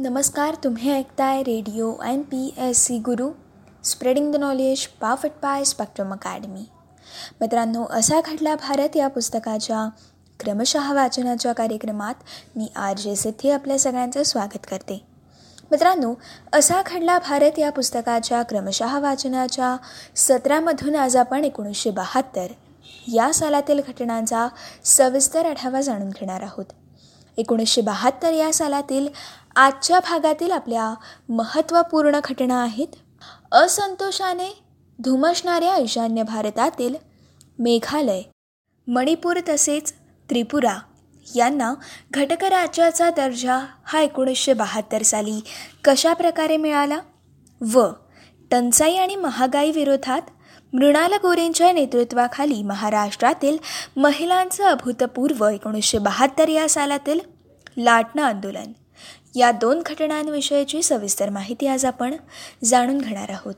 नमस्कार तुम्ही ऐकताय radio N P S C Guru spreading the knowledge पाफट pi spectrum academy. मित्रांनो असा घडला भारत या पुस्तकाच्या क्रमशः वाचनाच्या कार्यक्रमात. मी आर जे सिद्धी आपल्या सगळ्यांचं स्वागत करते. मित्रांनो असा घडला भारत या पुस्तकाच्या क्रमशः वाचनाच्या सत्रामधून आज आपण एकोणीसशे बहात्तर या सालातील घटनांचा सविस्तर आढावा जाणून घेणार आहोत. एकोणीसशे बहात्तर या सालातील आजच्या भागातील आपल्या महत्त्वपूर्ण घटना आहेत. असंतोषाने धुमसणाऱ्या ईशान्य भारतातील मेघालय मणिपूर तसेच त्रिपुरा यांना घटक राज्याचा दर्जा हा एकोणीसशे बहात्तर साली कशाप्रकारे मिळाला? व टंचाई आणि महागाई विरोधात मृणाल गोरेंच्या नेतृत्वाखाली महाराष्ट्रातील महिलांचं अभूतपूर्व एकोणीसशे बहात्तर या सालातील लाटणं आंदोलन. या दोन घटनांविषयीची सविस्तर माहिती आज आपण जाणून घेणार आहोत.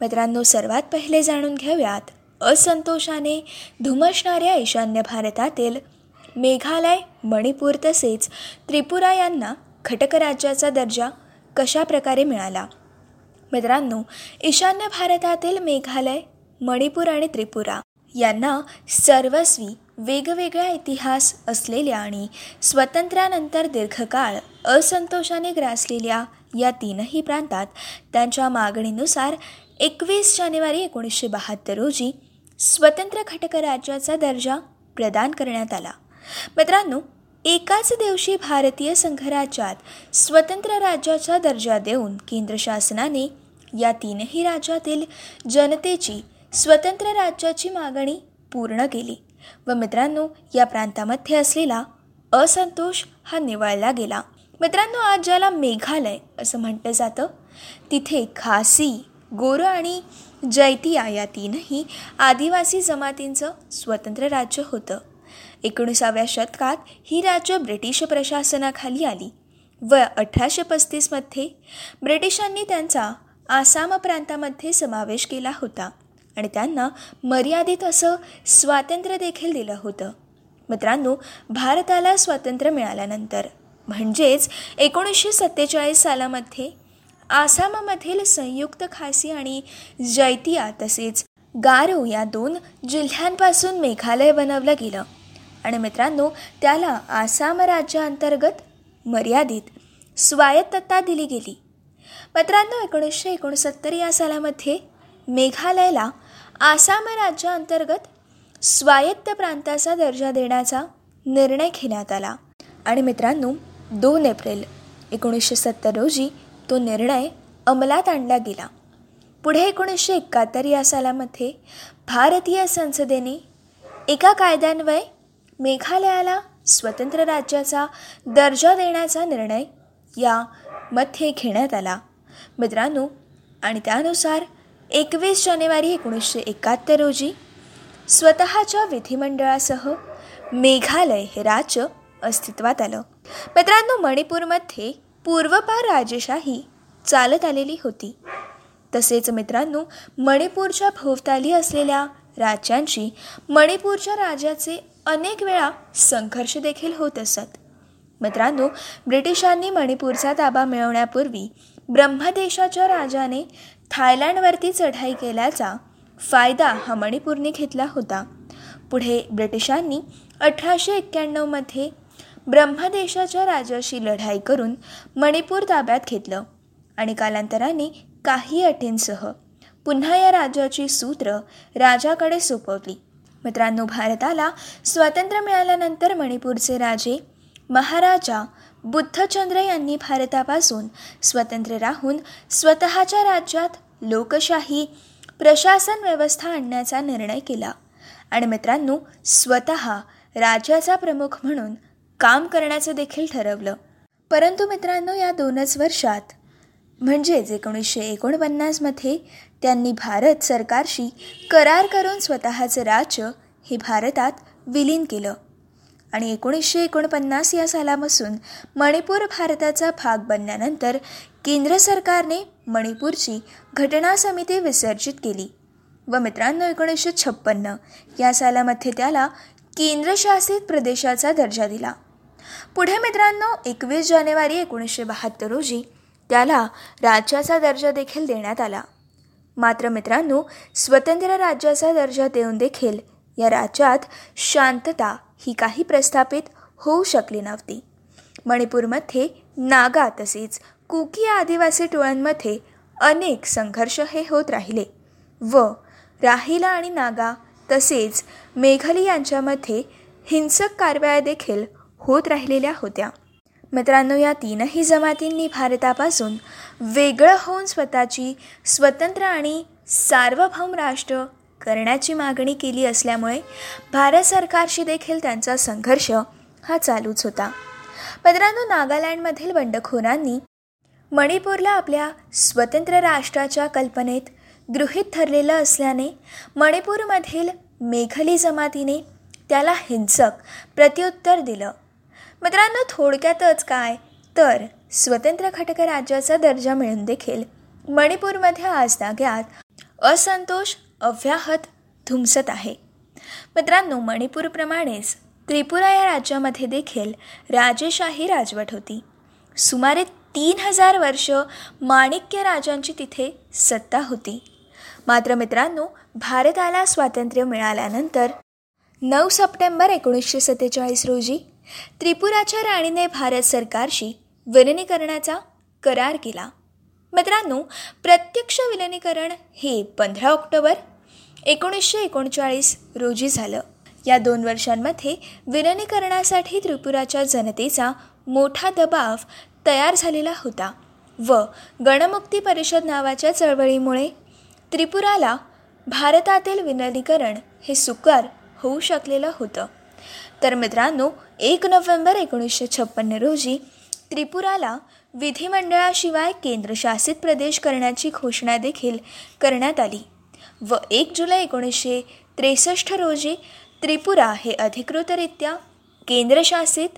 मित्रांनो सर्वात पहिले जाणून घेऊयात असंतोषाने धुमसणाऱ्या ईशान्य भारतातील मेघालय मणिपूर तसेच त्रिपुरा यांना घटक राज्याचा दर्जा कशा प्रकारे मिळाला? मित्रांनो ईशान्य भारतातील मेघालय मणिपूर आणि त्रिपुरा यांना सर्वस्वी वेगवेगळा इतिहास असलेल्या आणि स्वातंत्र्यानंतर दीर्घकाळ असंतोषाने ग्रासलेल्या या तीनही प्रांतात त्यांच्या मागणीनुसार एकवीस जानेवारी एकोणीसशे बहात्तर रोजी स्वतंत्र घटक राज्याचा दर्जा प्रदान करण्यात आला. मित्रांनो एकाच दिवशी भारतीय संघराज्यात स्वतंत्र राज्याचा दर्जा देऊन केंद्र शासनाने या तीनही राज्यातील जनतेची स्वतंत्र राज्याची मागणी पूर्ण केली. व मित्रांनो या प्रांतामध्ये असलेला असंतोष हा निवळला गेला. मित्रांनो आज ज्याला मेघालय असं म्हटलं जातं तिथे खासी गोरं आणि जैतिया या तीनही आदिवासी जमातींचं स्वतंत्र राज्य होतं. एकोणीसाव्या शतकात ही राज्य ब्रिटिश प्रशासनाखाली आली व अठराशे पस्तीसमध्ये ब्रिटिशांनी त्यांचा आसाम प्रांतामध्ये समावेश केला होता. आणि त्यांना मर्यादित असं स्वातंत्र्य देखील दिलं होतं. मित्रांनो भारताला स्वातंत्र्य मिळाल्यानंतर म्हणजेच एकोणीसशे सत्तेचाळीस सालामध्ये आसाममधील संयुक्त खासी आणि जैतिया तसेच गारो या दोन जिल्ह्यांपासून मेघालय बनवलं गेलं. आणि मित्रांनो त्याला आसाम राज्याअंतर्गत मर्यादित स्वायत्तता दिली गेली. मित्रांनो एकोणीसशे एकोणसत्तर या सालामध्ये मेघालयला आसाम राज्याअंतर्गत स्वायत्त प्रांताचा दर्जा देण्याचा निर्णय घेण्यात आला. आणि मित्रांनो दोन एप्रिल एकोणीसशे सत्तर रोजी तो निर्णय अंमलात आणला गेला. पुढे एकोणीसशे एकाहत्तर या सालामध्ये भारतीय संसदेने एका कायद्यान्वये मेघालयाला स्वतंत्र राज्याचा दर्जा देण्याचा निर्णय यामध्ये घेण्यात आला. मित्रांनो आणि त्यानुसार एकवीस जानेवारी एकोणीसशे एकाहत्तर रोजी स्वतःच्या विधिमंडळासह मेघालय हे राज्य अस्तित्वात आलं. मित्रांनो मणिपूरमध्ये पूर्वपार राजेशाही चालत आलेली होती. तसेच मित्रांनो मणिपूरच्या भोवताली असलेल्या राज्यांशी मणिपूरच्या राजाचे अनेक वेळा संघर्ष देखील होत असत. मित्रांनो ब्रिटिशांनी मणिपूरचा ताबा मिळवण्यापूर्वी ब्रह्मदेशाच्या राजाने थायलंडवरती चढाई केल्याचा फायदा हा मणिपूरने घेतला होता. पुढे ब्रिटिशांनी अठराशे एक्क्याण्णवमध्ये ब्रह्मदेशाच्या राजाशी लढाई करून मणिपूर ताब्यात घेतलं आणि कालांतराने काही अटींसह पुन्हा या राज्याची सूत्र राजाकडे सोपवली. मित्रांनो भारताला स्वातंत्र्य मिळाल्यानंतर मणिपूरचे राजे महाराजा बुद्धचंद्र यांनी भारतापासून स्वतंत्र राहून स्वतःच्या राज्यात लोकशाही प्रशासन व्यवस्था आणण्याचा निर्णय केला. आणि मित्रांनो स्वतः राज्याचा प्रमुख म्हणून काम करण्याचं देखील ठरवलं. परंतु मित्रांनो या दोनच वर्षात म्हणजेच एकोणीसशे एकोणपन्नासमध्ये त्यांनी भारत सरकारशी करार करून स्वतःचं राज्य हे भारतात विलीन केलं. आणि एकोणीसशे एकोणपन्नास या सालापासून मणिपूर भारताचा भाग बनल्यानंतर केंद्र सरकारने मणिपूरची घटना समिती विसर्जित केली. व मित्रांनो एकोणीसशे छप्पन्न या सालामध्ये त्याला केंद्रशासित प्रदेशाचा दर्जा दिला. पुढे मित्रांनो एकवीस जानेवारी एकोणीसशे बहात्तर रोजी त्याला राज्याचा दर्जा देखील देण्यात आला. मात्र मित्रांनो स्वतंत्र राज्याचा दर्जा देऊन देखील या राज्यात शांतता ही काही प्रस्थापित होऊ शकली नव्हती. मणिपूरमध्ये नागा तसेच कुकी आदिवासी टोळ्यांमध्ये अनेक संघर्ष हे होत राहिले व राहिला आणि नागा तसेच मेघली यांच्यामध्ये हिंसक कारवाया देखील होत राहिलेल्या होत्या. मित्रांनो या तीनही जमातींनी भारतापासून वेगळं होऊन स्वतःची स्वतंत्र आणि सार्वभौम राष्ट्र करण्याची मागणी केली असल्यामुळे भारत सरकारशी देखील त्यांचा संघर्ष हा चालूच होता. मित्रांनो नागालँडमधील बंडखोरांनी मणिपूरला आपल्या स्वतंत्र राष्ट्राच्या कल्पनेत गृहीत ठरलेलं असल्याने मणिपूरमधील मेघली जमातीने त्याला हिंसक प्रत्युत्तर दिलं. मित्रांनो थोडक्यातच काय तर स्वतंत्र घटक राज्याचा दर्जा मिळून देखील मणिपूरमध्ये आज नाग्यात असंतोष अव्याहत धुमसत आहे. मित्रांनो मणिपूरप्रमाणेच त्रिपुरा या राज्यामध्ये देखील राजेशाही राजवट होती. सुमारे तीन हजार वर्ष माणिक्य राजांची तिथे सत्ता होती. मात्र मित्रांनो भारताला स्वातंत्र्य मिळाल्यानंतर नऊ सप्टेंबर एकोणीसशे सत्तेचाळीस रोजी त्रिपुराच्या राणीने भारत सरकारशी विलिनीकरणाचा करार केला. मित्रांनो प्रत्यक्ष विलिनीकरण हे पंधरा ऑक्टोबर एकोणीसशे एकोणचाळीस रोजी झालं. या दोन वर्षांमध्ये विलिनीकरणासाठी त्रिपुराच्या जनतेचा मोठा दबाव तयार झालेला होता व गणमुक्ती परिषद नावाच्या चळवळीमुळे त्रिपुराला भारतातील विलिनीकरण हे सुकर होऊ शकलेलं होतं. तर मित्रांनो एक नोव्हेंबर एकोणीसशे छप्पन्न रोजी त्रिपुराला विधिमंडळाशिवाय केंद्रशासित प्रदेश करण्याची घोषणा देखील करण्यात आली. व एक जुलै एकोणीसशे त्रेसष्ट रोजी त्रिपुरा हे अधिकृतरित्या केंद्रशासित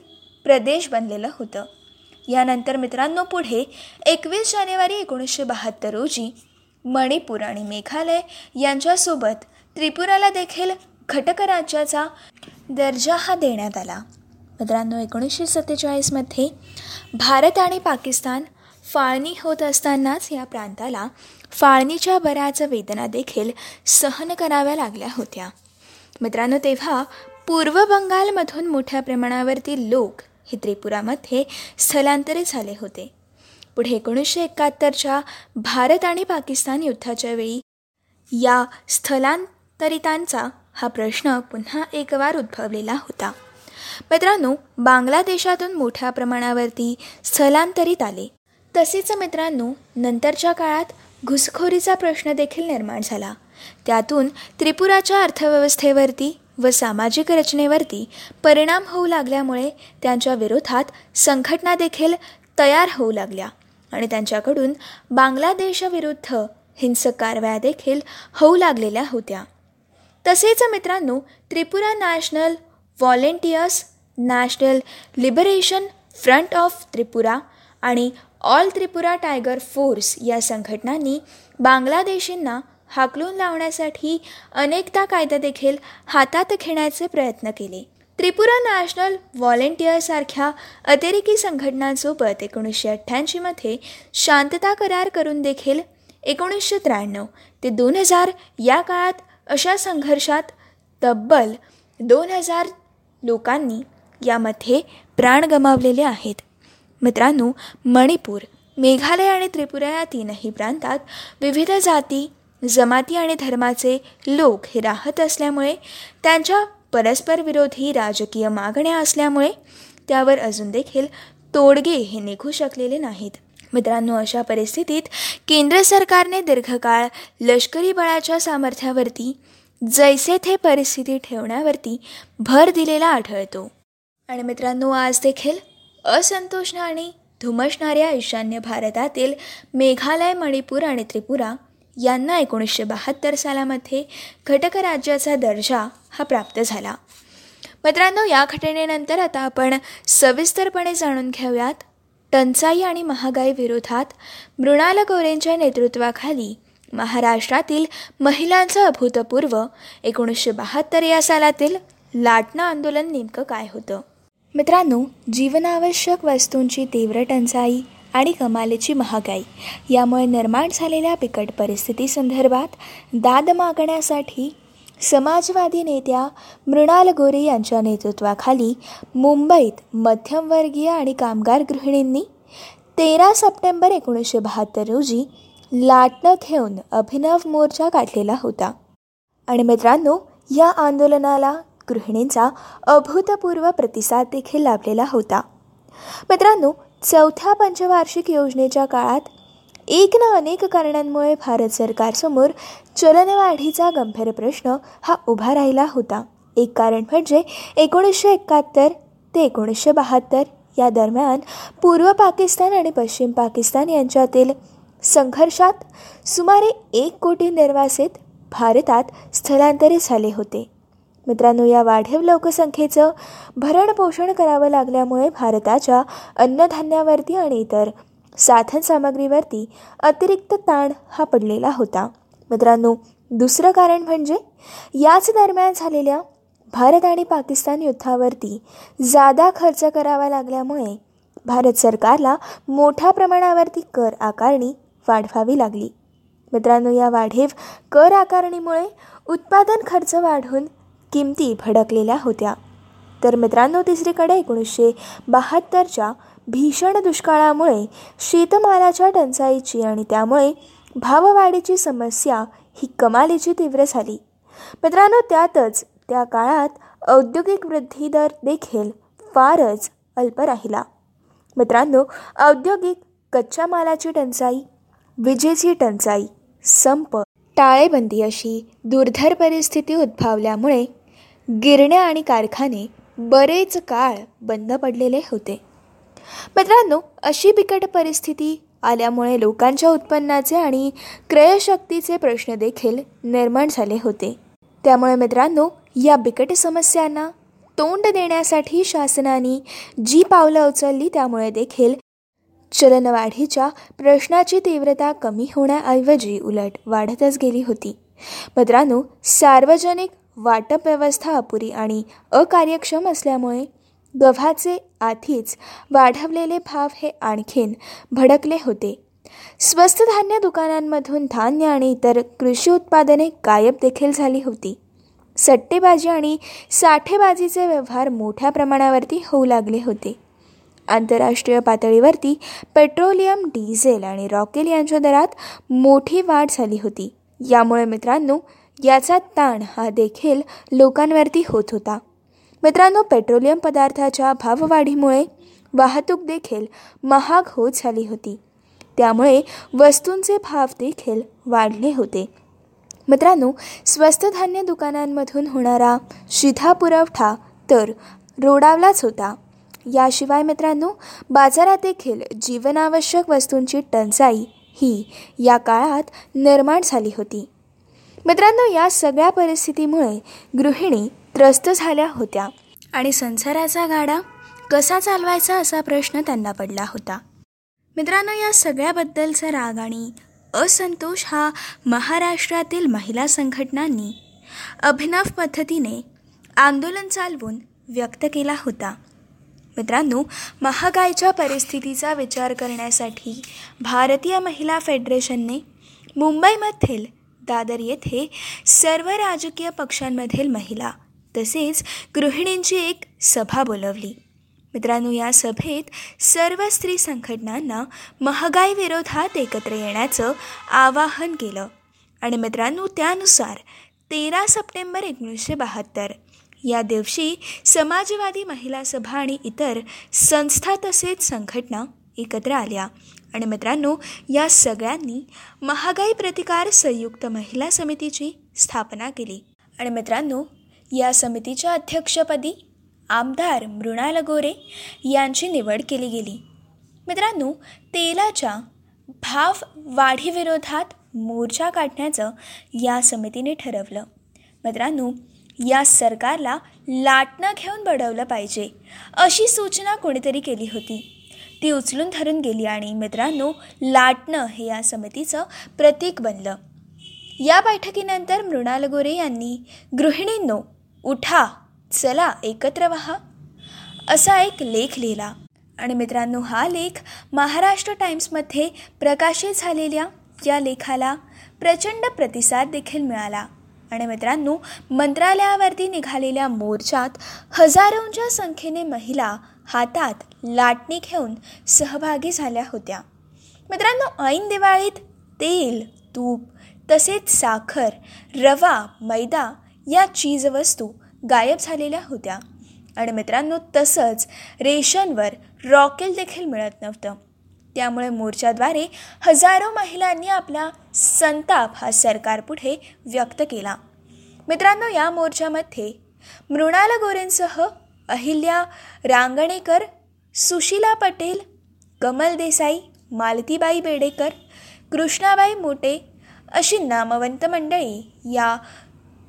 प्रदेश बनलेलं होतं. यानंतर मित्रांनो पुढे एकवीस जानेवारी एकोणीसशे बहात्तर रोजी मणिपूर आणि मेघालय यांच्यासोबत त्रिपुराला देखील घटक राज्याचा दर्जा हा देण्यात आला. मित्रांनो एकोणीसशे सत्तेचाळीसमध्ये भारत आणि पाकिस्तान फाळणी होत असतानाच या प्रांताला फाळणीच्या बऱ्याच वेदना देखील सहन कराव्या लागल्या होत्या. मित्रांनो तेव्हा पूर्व बंगालमधून मोठ्या प्रमाणावरती लोक हे त्रिपुरामध्ये स्थलांतरित झाले होते. पुढे एकोणीसशे एकाहत्तरच्या भारत आणि पाकिस्तान युद्धाच्या वेळी या स्थलांतरितांचा हा प्रश्न पुन्हा एकवार उद्भवलेला होता. मित्रांनो बांगलादेशातून मोठ्या प्रमाणावरती स्थलांतरित आले. तसेच मित्रांनो नंतरच्या काळात घुसखोरीचा प्रश्न देखील निर्माण झाला. त्यातून त्रिपुराच्या अर्थव्यवस्थेवरती व सामाजिक रचनेवरती परिणाम होऊ लागल्यामुळे त्यांच्या विरोधात संघटना देखील तयार होऊ लागल्या आणि त्यांच्याकडून बांगलादेशाविरुद्ध हिंसक कारवाया देखील होऊ लागलेल्या होत्या. तसेच मित्रांनो Tripura national volunteers national liberation front of Tripura आणि ऑल त्रिपुरा टायगर फोर्स या संघटनांनी बांगलादेशींना हाकलून लावण्यासाठी अनेकदा कायदा देखील हातात घेण्याचे प्रयत्न केले. त्रिपुरा नॅशनल व्हॉलेंटियरसारख्या अतिरेकी संघटनांसोबत एकोणीसशे अठ्ठ्याऐंशीमध्ये शांतता करार करून देखील एकोणीसशे त्र्याण्णव ते दोन हजार या काळात अशा संघर्षात तब्बल दोन हजार लोकांनी यामध्ये प्राण गमावलेले आहेत. मित्रांनो मणिपूर मेघालय आणि त्रिपुरा या तीनही प्रांतात विविध जाती जमाती आणि धर्माचे लोक हे राहत असल्यामुळे त्यांच्या परस्पर विरोधी राजकीय मागण्या असल्यामुळे त्यावर अजून देखील तोडगे हे निघू शकलेले नाहीत. मित्रांनो अशा परिस्थितीत केंद्र सरकारने दीर्घकाळ लष्करी बळाच्या सामर्थ्यावरती जैसे थे परिस्थिती ठेवण्यावरती भर दिलेला आढळतो. आणि मित्रांनो आज देखील असंतोष आणि धुमसणाऱ्या ईशान्य भारतातील मेघालय मणिपूर आणि त्रिपुरा यांना एकोणीसशे बहात्तर सालामध्ये घटक राज्याचा दर्जा हा प्राप्त झाला. मित्रांनो या घटनेनंतर आता आपण सविस्तरपणे जाणून घेऊयात. टंचाई आणि महागाई विरोधात मृणाल गोरेंच्या नेतृत्वाखाली महाराष्ट्रातील महिलांचं अभूतपूर्व एकोणीसशे बहात्तर या सालातील लाटणं आंदोलन नेमकं काय होतं? मित्रांनो जीवनावश्यक वस्तूंची तीव्र टंचाई आणि कमालीची महागाई यामुळे निर्माण झालेल्या बिकट परिस्थितीसंदर्भात दाद मागण्यासाठी समाजवादी नेत्या मृणाल गोरे यांच्या नेतृत्वाखाली मुंबईत मध्यमवर्गीय आणि कामगार गृहिणींनी तेरा सप्टेंबर एकोणीसशे बहात्तर रोजी लाटणं घेऊन अभिनव मोर्चा काढलेला होता. आणि मित्रांनो या आंदोलनाला गृहिणींचा अभूतपूर्व प्रतिसाद देखील लाभलेला होता. मित्रांनो चौथ्या पंचवार्षिक योजनेच्या काळात एक ना अनेक कारणांमुळे भारत सरकारसमोर चलनवाढीचा गंभीर प्रश्न हा उभा राहिला होता. एक कारण म्हणजे एकोणीसशे एकाहत्तर ते एकोणीसशे बहात्तर या दरम्यान पूर्व पाकिस्तान आणि पश्चिम पाकिस्तान यांच्यातील संघर्षात सुमारे एक कोटी निर्वासित भारतात स्थलांतरित झाले होते. मित्रांनो या वाढीव लोकसंख्येचं भरणपोषण करावं लागल्यामुळे भारताच्या अन्नधान्यावरती आणि इतर साधनसामग्रीवरती अतिरिक्त ताण हा पडलेला होता. मित्रांनो दुसरं कारण म्हणजे याच दरम्यान झालेल्या भारत आणि पाकिस्तान युद्धावरती जादा खर्च करावा लागल्यामुळे भारत सरकारला मोठ्या प्रमाणावरती कर आकारणी वाढवावी लागली. मित्रांनो या वाढीव कर आकारणीमुळे उत्पादन खर्च वाढून किमती भडकलेल्या होत्या. तर मित्रांनो तिसरीकडे एकोणीसशे बहात्तरच्या भीषण दुष्काळामुळे शेतमालाच्या टंचाईची आणि त्यामुळे भाववाढीची समस्या ही कमालीची तीव्र झाली. मित्रांनो त्यातच त्या काळात औद्योगिक वृद्धी दर देखील फारच अल्प राहिला. मित्रांनो औद्योगिक कच्च्या मालाची टंचाई विजेची टंचाई संप टाळेबंदी अशी दुर्धर परिस्थिती उद्भवल्यामुळे गिरण्या आणि कारखाने बरेच काळ बंद पडलेले होते. मित्रांनो अशी बिकट परिस्थिती आल्यामुळे लोकांच्या उत्पन्नाचे आणि क्रयशक्तीचे प्रश्न देखील निर्माण झाले होते. त्यामुळे मित्रांनो या बिकट समस्यांना तोंड देण्यासाठी शासनाने जी पावलं उचलली त्यामुळे देखील चलनवाढीच्या प्रश्नाची तीव्रता कमी होण्याऐवजी उलट वाढतच गेली होती. मित्रांनो सार्वजनिक वाटप व्यवस्था अपुरी आणि अकार्यक्षम असल्यामुळे गव्हाचे आधीच वाढवलेले भाव हे आणखीन भडकले होते. स्वस्त धान्य दुकानांमधून धान्य आणि इतर कृषी उत्पादने गायब देखील झाली होती. सट्टेबाजी आणि साठेबाजीचे व्यवहार मोठ्या प्रमाणावरती होऊ लागले होते. आंतरराष्ट्रीय पातळीवरती पेट्रोलियम डिझेल आणि रॉकेल यांच्या दरात मोठी वाढ झाली होती. यामुळे मित्रांनो याचा ताण हा देखील लोकांवरती होत होता. मित्रांनो पेट्रोलियम पदार्थाच्या भाववाढीमुळे वाहतूक देखील महाग होत झाली होती. त्यामुळे वस्तूंचे भाव देखील वाढले होते. मित्रांनो स्वस्त धान्य दुकानांमधून होणारा शिधा पुरवठा तर रोडावलाच होता. याशिवाय मित्रांनो बाजारात देखील जीवनावश्यक वस्तूंची टंचाई ही या काळात निर्माण झाली होती. मित्रांनो या सगळ्या परिस्थितीमुळे गृहिणी त्रस्त झाल्या होत्या. आणि संसाराचा गाडा कसा चालवायचा असा प्रश्न त्यांना पडला होता. मित्रांनो या सगळ्याबद्दलचा राग आणि असंतोष हा महाराष्ट्रातील महिला संघटनांनी अभिनव पद्धतीने आंदोलन चालवून व्यक्त केला होता. मित्रांनो महागाईच्या परिस्थितीचा विचार करण्यासाठी भारतीय महिला फेडरेशनने मुंबईमधील दादर येथे सर्व राजकीय पक्षांमधील महिला तसेच गृहिणींची एक सभा बोलवली. मित्रांनो या सभेत सर्व स्त्री संघटनांना महागाई विरोधात एकत्र येण्याचं आवाहन केलं. आणि मित्रांनो त्यानुसार तेरा सप्टेंबर एकोणीसशे बहात्तर या दिवशी समाजवादी महिला सभा आणि इतर संस्था तसेच संघटना एकत्र आल्या. आणि मित्रांनो या सगळ्यांनी महागाई प्रतिकार संयुक्त महिला समितीची स्थापना केली. आणि मित्रांनो या समितीच्या अध्यक्षपदी आमदार मृणाल गोरे यांची निवड केली गेली. मित्रांनो तेलाच्या भाव वाढीविरोधात मोर्चा काढण्याचं या समितीने ठरवलं. मित्रांनो या सरकारला लाटणं घेऊन बडवलं पाहिजे अशी सूचना कोणीतरी केली होती. ती उचलून धरून गेली आणि मित्रांनो लाटणं हे या समितीचं प्रतीक बनलं. या बैठकीनंतर मृणाल गोरे यांनी गृहिणींनो उठा चला एकत्र व्हा. असा एक लेख लिहिला. आणि मित्रांनो हा लेख महाराष्ट्र टाइम्समध्ये प्रकाशित झालेल्या या लेखाला प्रचंड प्रतिसाद देखील मिळाला. आणि मित्रांनो मंत्रालयावरती निघालेल्या मोर्चात हजारोंच्या संख्येने महिला हातात लाटणी घेऊन सहभागी झाल्या होत्या. मित्रांनो ऐन दिवाळीत तेल तूप तसेच साखर रवा मैदा या चीजवस्तू गायब झालेल्या होत्या. आणि मित्रांनो तसंच रेशनवर रॉकेल देखील मिळत नव्हतं. त्यामुळे मोर्चाद्वारे हजारो महिलांनी आपला संताप हा सरकारपुढे व्यक्त केला. मित्रांनो या मोर्चामध्ये मृणाल गोरेंसह अहिल्या रांगणेकर सुशीला पटेल कमल देसाई मालतीबाई बेडेकर कृष्णाबाई मोटे अशी नामवंत मंडळी या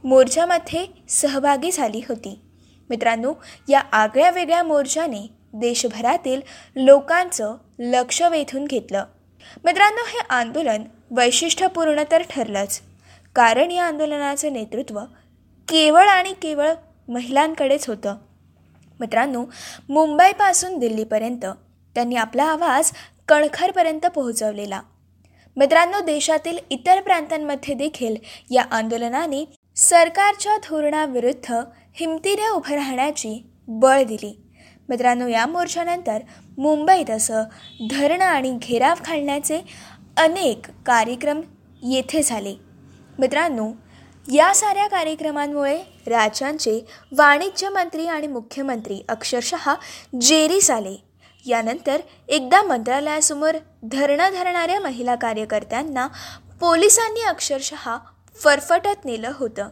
मोर्चामध्ये सहभागी झाली होती. मित्रांनो या आगळ्या वेगळ्या मोर्चाने देशभरातील लोकांचं लक्ष वेधून घेतलं. मित्रांनो हे आंदोलन वैशिष्ट्यपूर्ण तर ठरलंच. कारण या आंदोलनाचं नेतृत्व केवळ आणि केवळ महिलांकडेच होतं. मित्रांनो मुंबईपासून दिल्लीपर्यंत त्यांनी आपला आवाज कणखरपर्यंत पोहोचवलेला. मित्रांनो देशातील इतर प्रांतांमध्ये देखील या आंदोलनाने सरकारच्या धोरणाविरुद्ध हिमतीने उभं राहण्याची बळ दिली. मित्रांनो या मोर्चानंतर मुंबईत असं धरणं आणि घेराव घालण्याचे अनेक कार्यक्रम येथे झाले. मित्रांनो या साऱ्या कार्यक्रमांमुळे राज्यांचे वाणिज्य मंत्री आणि मुख्यमंत्री अक्षरशः जेरीस आले. यानंतर एकदा मंत्रालयासमोर धरणं धरणाऱ्या महिला कार्यकर्त्यांना पोलिसांनी अक्षरशः फरफटत नेलं होतं.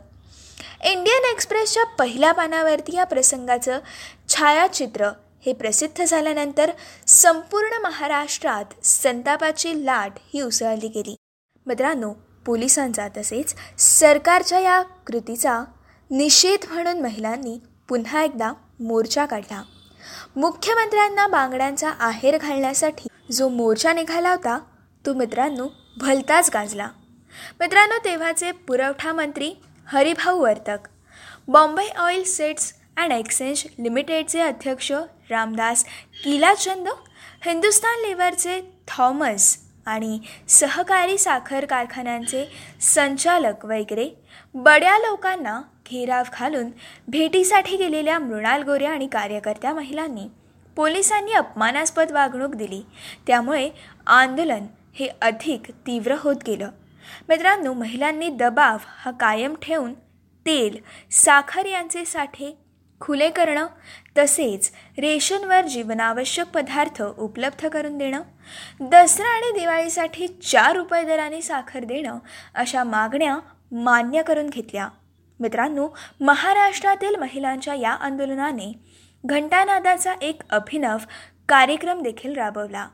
इंडियन एक्सप्रेसच्या पहिल्या पानावरती या प्रसंगाचं छायाचित्र हे प्रसिद्ध झाल्यानंतर संपूर्ण महाराष्ट्रात संतापाची लाट ही उसळली गेली. मित्रांनो पोलिसांचा तसेच सरकारच्या या कृतीचा निषेध म्हणून महिलांनी पुन्हा एकदा मोर्चा काढला. मुख्यमंत्र्यांना बांगड्यांचा आहेर घालण्यासाठी जो मोर्चा निघाला होता तो मित्रांनो भलताच गाजला. मित्रांनो तेव्हाचे पुरवठा मंत्री Haribhau Vartak Bombay oil seeds and exchange लिमिटेडचे अध्यक्ष रामदास किलाचंद हिंदुस्तान लेवरचे थॉमस आणि सहकारी साखर कारखान्यांचे संचालक वगैरे. बड्या लोकांना घेराव घालून भेटीसाठी गेलेल्या मृणाल गोऱ्या आणि कार्यकर्त्या महिलांनी पोलिसांनी अपमानास्पद वागणूक दिली. त्यामुळे आंदोलन हे अधिक तीव्र होत गेलं. मित्रांनो महिलांनी दबाव हा कायम ठेवून तेल साखर यांचे साठे खुले करणं तसेच रेशनवर जीवनावश्यक पदार्थ उपलब्ध करून देणं दसरा आणि दिवाळीसाठी चार रुपये दराने साखर देणं अशा मागण्या मान्य करून घेतल्या. मित्रांनो महाराष्ट्रातील महिलांच्या या आंदोलनाने घंटानादाचा एक अभिनव कार्यक्रम देखील राबवला.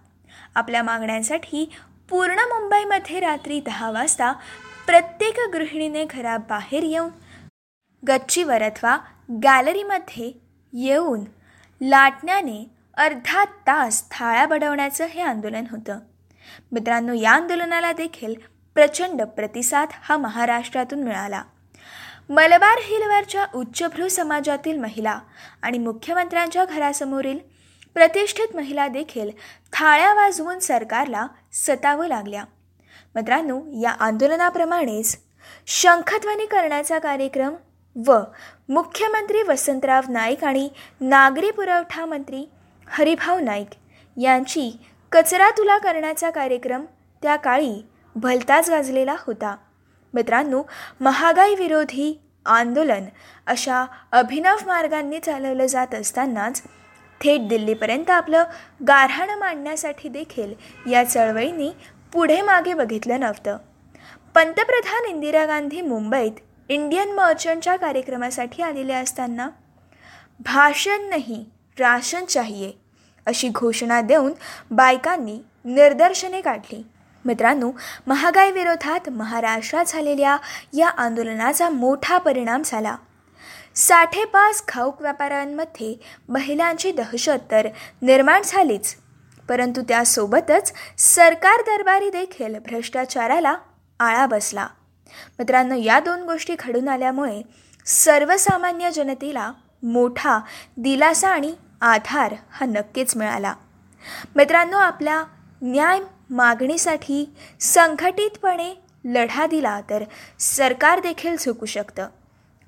आपल्या मागण्यांसाठी पूर्ण मुंबईमध्ये रात्री दहा वाजता प्रत्येक गृहिणीने घराबाहेर येऊन गच्चीवर अथवा गॅलरीमध्ये येऊन लाटण्याने अर्धा तास थाळ्या बडवण्याचं हे आंदोलन होतं. मित्रांनो या आंदोलनाला देखील प्रचंड प्रतिसाद हा महाराष्ट्रातून मिळाला. मलबार हिलवरच्या उच्चभ्रू समाजातील महिला आणि मुख्यमंत्र्यांच्या घरासमोरील प्रतिष्ठित महिला देखील थाळ्या वाजवून सरकारला सतावू लागल्या. मित्रांनो या आंदोलनाप्रमाणेच शंखध्वनी करण्याचा कार्यक्रम व मुख्यमंत्री वसंतराव नाईक आणि नागरी पुरवठा मंत्री हरिभाऊ नाईक यांची कचरा तुला करण्याचा कार्यक्रम त्या काळी भलताच गाजलेला होता. मित्रांनो महागाई विरोधी आंदोलन अशा अभिनव मार्गांनी चालवलं जात असतानाच थेट दिल्लीपर्यंत आपलं गारहाणं मांडण्यासाठी देखील या चळवळींनी पुढे मागे बघितलं नव्हतं. पंतप्रधान इंदिरा गांधी मुंबईत इंडियन मर्चंटच्या कार्यक्रमासाठी आलेले असताना भाषण नाही राशन चाहिए अशी घोषणा देऊन बायकांनी निदर्शने काढली. मित्रांनो महागाई विरोधात महाराष्ट्रात झालेल्या या आंदोलनाचा मोठा परिणाम झाला. साठेपास घाऊक व्यापाऱ्यांमध्ये महिलांची दहशत तर निर्माण झालीच. परंतु त्यासोबतच सरकार दरबारी देखील भ्रष्टाचाराला आळा बसला. मित्रांनो या दोन गोष्टी घडून आल्यामुळे सर्वसामान्य जनतेला मोठा दिलासा आणि आधार हा नक्कीच मिळाला. मित्रांनो आपल्या न्याय मागणीसाठी संघटितपणे लढा दिला तर सरकार देखील झुकू शकतं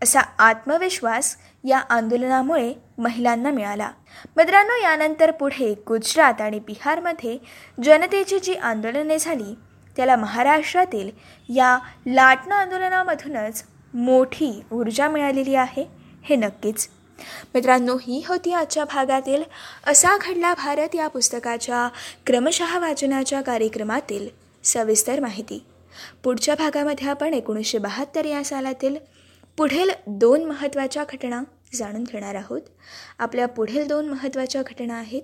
असा आत्मविश्वास या आंदोलनामुळे महिलांना मिळाला. मित्रांनो यानंतर पुढे गुजरात आणि बिहारमध्ये जनतेची जी आंदोलने झाली त्याला महाराष्ट्रातील या लाटणं आंदोलनामधूनच मोठी ऊर्जा मिळालेली आहे हे नक्कीच मित्रांनो ही होती आजच्या भागातील असा घडला भारत या पुस्तकाच्या क्रमशः वाचनाच्या कार्यक्रमातील सविस्तर माहिती. पुढच्या भागामध्ये आपण एकोणीसशे बहात्तर या सालातील पुढील दोन महत्त्वाच्या घटना जाणून घेणार आहोत. आपल्या पुढील दोन महत्त्वाच्या घटना आहेत.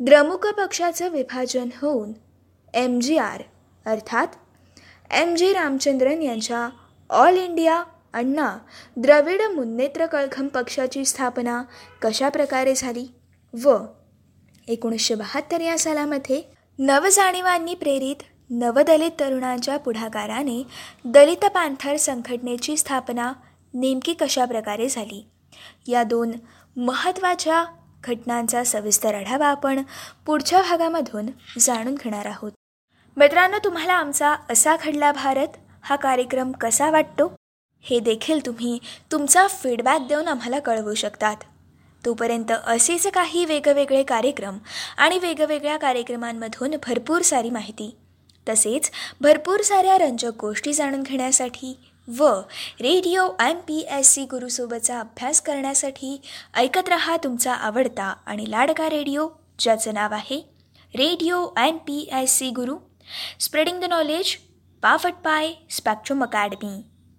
द्रमुक पक्षाचं विभाजन होऊन एम जी आर अर्थात एम जी रामचंद्रन यांच्या ऑल इंडिया अण्णा द्रविड मुन्नेत्र कळघम पक्षाची स्थापना कशा प्रकारे झाली? व. एकोणीसशे बहात्तर या सालामध्ये नवजाणीवांनी प्रेरित नवदलित तरुणांच्या पुढाकाराने दलित पॅन्थर संघटनेची स्थापना नेमकी कशा प्रकारे झाली? या दोन महत्त्वाच्या घटनांचा सविस्तर आढावा आपण पुढच्या भागामधून जाणून घेणार आहोत. मित्रांनो तुम्हाला आमचा असा घडला भारत हा कार्यक्रम कसा वाटतो? हे देखील तुम्ही तुमचा फीडबॅक देऊन आम्हाला कळवू शकतात. तोपर्यंत असेच काही वेगवेगळे कार्यक्रम आणि वेगवेगळ्या कार्यक्रमांमधून भरपूर सारी माहिती. तसेच भरपूर साऱ्या रंजक गोष्टी जाणून घेण्यासाठी व radio M P S C गुरुसोबतचा अभ्यास करण्यासाठी ऐकत रहा तुमचा आवडता आणि लाडका रेडिओ ज्याचं नाव आहे radio M P S C Guru. Spreading the knowledge पाफट पाय स्पॅक्ट्रम अकॅडमी